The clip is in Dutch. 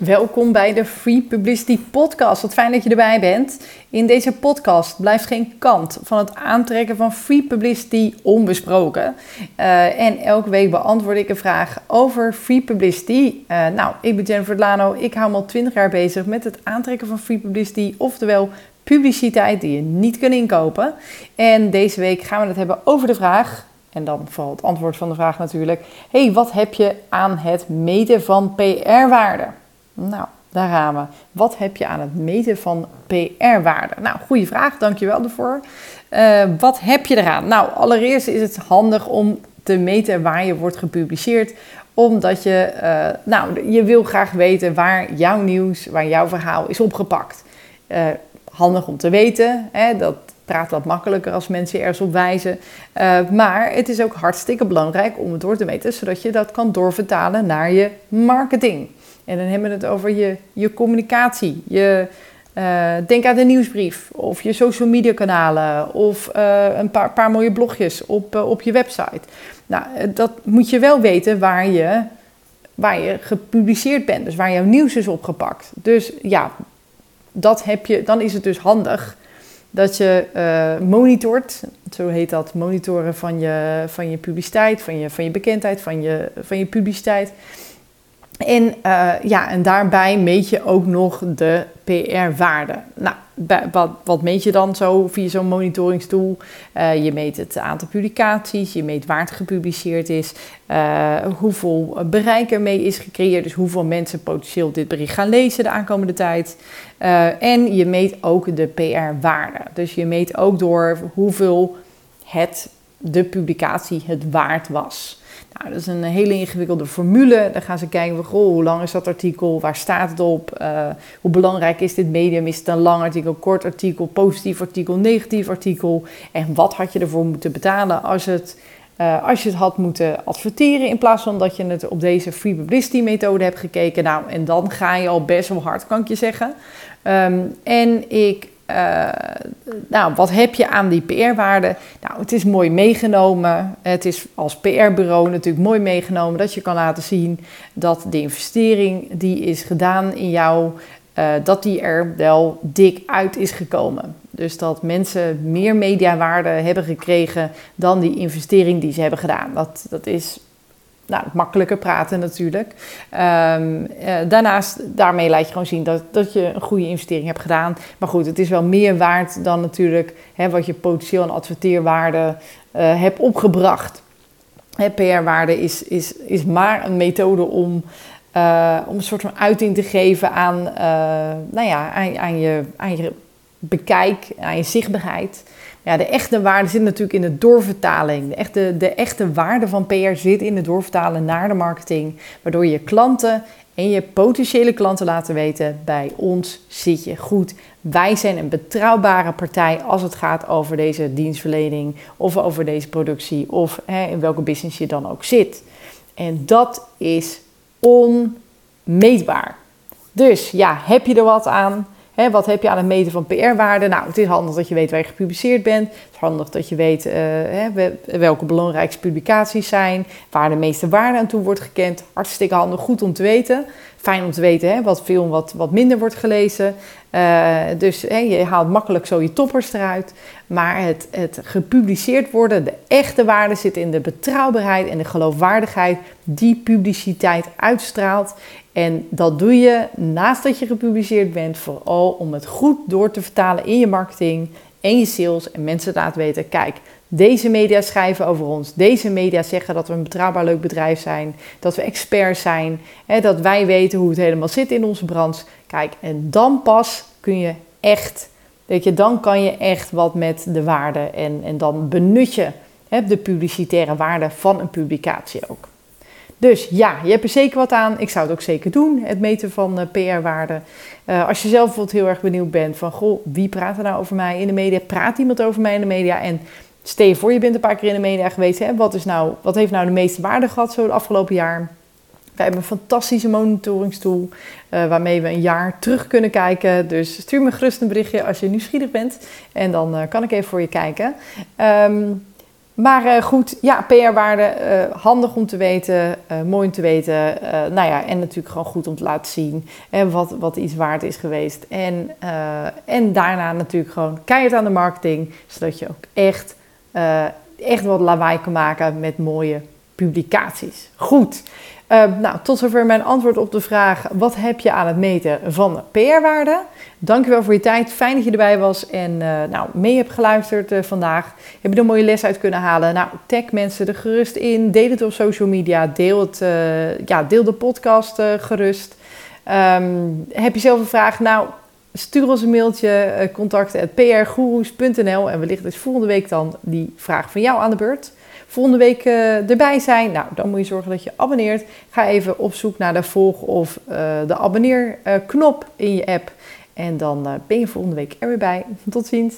Welkom bij de Free Publicity Podcast. Wat fijn dat je erbij bent. In deze podcast blijft geen kant van het aantrekken van free publicity onbesproken. Uh, en elke week beantwoord ik een vraag over free publicity. Uh, nou, ik ben Jennifer Lano. Ik hou me al 20 jaar bezig met het aantrekken van free publicity, oftewel publiciteit die je niet kunt inkopen. En deze week gaan we het hebben over de vraag. En dan vooral het antwoord van de vraag natuurlijk. hey, wat heb je aan het meten van PR-waarde? Nou, daar gaan we. Wat heb je aan het meten van PR-waarde? Nou, goede vraag, dankjewel ervoor. Uh, wat heb je eraan? Nou, allereerst is het handig om te meten waar je wordt gepubliceerd omdat je, uh, nou, je wil graag weten waar jouw nieuws, waar jouw verhaal is opgepakt. Uh, handig om te weten, hè, dat praat wat makkelijker als mensen ergens op wijzen. maar het is ook hartstikke belangrijk om het door te meten, zodat je dat kan doorvertalen naar je marketing. En dan hebben we het over je, je communicatie. Je, uh, denk aan de nieuwsbrief of je social media kanalen of uh, een paar, paar, mooie blogjes op, uh, op je website. Nou, dat moet je wel weten waar je, waar je gepubliceerd bent, dus waar jouw nieuws is opgepakt. Dus ja, dat heb je, dan is het dus handig dat je monitort, zo heet dat, monitoren van je, van je publiciteit, van je, van je bekendheid, van je, van je publiciteit. En, uh, ja, en daarbij meet je ook nog de PR-waarde. Nou, wat, meet je dan zo via zo'n monitoringstoel? Uh, je meet het aantal publicaties, je meet waar het gepubliceerd is, uh, hoeveel bereik ermee is gecreëerd, dus hoeveel mensen potentieel dit bericht gaan lezen de aankomende tijd. en je meet ook de PR-waarde. Dus je meet ook door hoeveel het, de publicatie het waard was. Nou, dat is een hele ingewikkelde formule. Dan gaan ze kijken goh, hoe lang is dat artikel? Waar staat het op? Uh, hoe belangrijk is dit medium? Is het een lang artikel, kort artikel, positief artikel, negatief artikel? En wat had je ervoor moeten betalen als, het, uh, als je het had moeten adverteren... in plaats van dat je het op deze free publicity methode hebt gekeken? Nou, en dan ga je al best wel hard, kan ik je zeggen. Um, en ik uh, nou, wat heb je aan die PR-waarde? Nou, het is mooi meegenomen. Het is als PR-bureau natuurlijk mooi meegenomen dat je kan laten zien dat de investering die is gedaan in jou, uh, dat die er wel dik uit is gekomen. Dus dat mensen meer mediawaarde hebben gekregen dan die investering die ze hebben gedaan. Dat, dat is nou, makkelijker praten natuurlijk. Um, uh, daarnaast, daarmee laat je gewoon zien dat, dat je een goede investering hebt gedaan. Maar goed, het is wel meer waard dan natuurlijk hè, wat je potentieel aan adverteerwaarde uh, hebt opgebracht. PR-waarde is, is, is maar een methode om, uh, om een soort van uiting te geven aan, nou ja, aan, aan, je, aan je bekijk, aan je zichtbaarheid. Ja, de echte waarde zit natuurlijk in de doorvertaling. De echte, de echte waarde van PR zit in het doorvertalen naar de marketing, waardoor je klanten en je potentiële klanten laten weten: bij ons zit je goed. Wij zijn een betrouwbare partij als het gaat over deze dienstverlening of over deze productie of hè, in welke business je dan ook zit. En dat is onmeetbaar. Dus ja, heb je er wat aan? Wat heb je aan het meten van PR-waarde? Nou, het is handig dat je weet waar je gepubliceerd bent. Handig dat je weet uh, welke belangrijkste publicaties zijn, waar de meeste waarde aan toe wordt gekend. Hartstikke handig, goed om te weten. Fijn om te weten wat veel wat, wat minder wordt gelezen. Uh, dus je haalt makkelijk zo je toppers eruit. Maar het, het gepubliceerd worden, de echte waarde zit in de betrouwbaarheid en de geloofwaardigheid die publiciteit uitstraalt. En dat doe je naast dat je gepubliceerd bent, vooral om het goed door te vertalen in je marketing en je sales. En mensen laten weten: kijk, deze media schrijven over ons. Deze media zeggen dat we een betrouwbaar leuk bedrijf zijn. Dat we experts zijn. Hè, dat wij weten hoe het helemaal zit in onze branche. Kijk, en dan pas kun je echt, weet je, dan kan je echt wat met de waarde. En, en dan benut je hè, de publicitaire waarde van een publicatie ook. Dus ja, je hebt er zeker wat aan. Ik zou het ook zeker doen, het meten van eh, PR-waarde. Uh, als je zelf bijvoorbeeld heel erg benieuwd bent van... goh, wie praat er nou over mij in de media? Praat iemand over mij in de media? En stel je voor, je bent een paar keer in de media geweest. Hè? Wat, is nou, wat heeft nou de meeste waarde gehad zo het afgelopen jaar? Wij hebben een fantastische monitoringstoel uh, waarmee we een jaar terug kunnen kijken. Dus stuur me gerust een berichtje als je nieuwsgierig bent. En dan kan ik even voor je kijken. Um, Maar uh, goed, ja, PR-waarde, uh, handig om te weten, uh, mooi om te weten. nou ja, en natuurlijk gewoon goed om te laten zien wat, wat iets waard is geweest. En, en daarna natuurlijk gewoon keihard aan de marketing, zodat je ook echt, echt wat lawaai kan maken met mooie publicaties. Goed. Uh, nou, tot zover mijn antwoord op de vraag: wat heb je aan het meten van PR-waarde? Dankjewel voor je tijd. Fijn dat je erbij was en uh, nou, mee hebt geluisterd uh, vandaag. Heb je er een mooie les uit kunnen halen? Nou, tag mensen er gerust in. Deel het op social media. Deel, het, ja, deel de podcast gerust. Um, heb je zelf een vraag? Nou, stuur ons een mailtje. Contact.prgoeroes.nl en wellicht is volgende week dan die vraag van jou aan de beurt volgende week uh, erbij zijn, nou, dan moet je zorgen dat je abonneert. Ga even op zoek naar de volg- of uh, de abonneerknop in je app. En dan uh, ben je volgende week er weer bij. Tot ziens.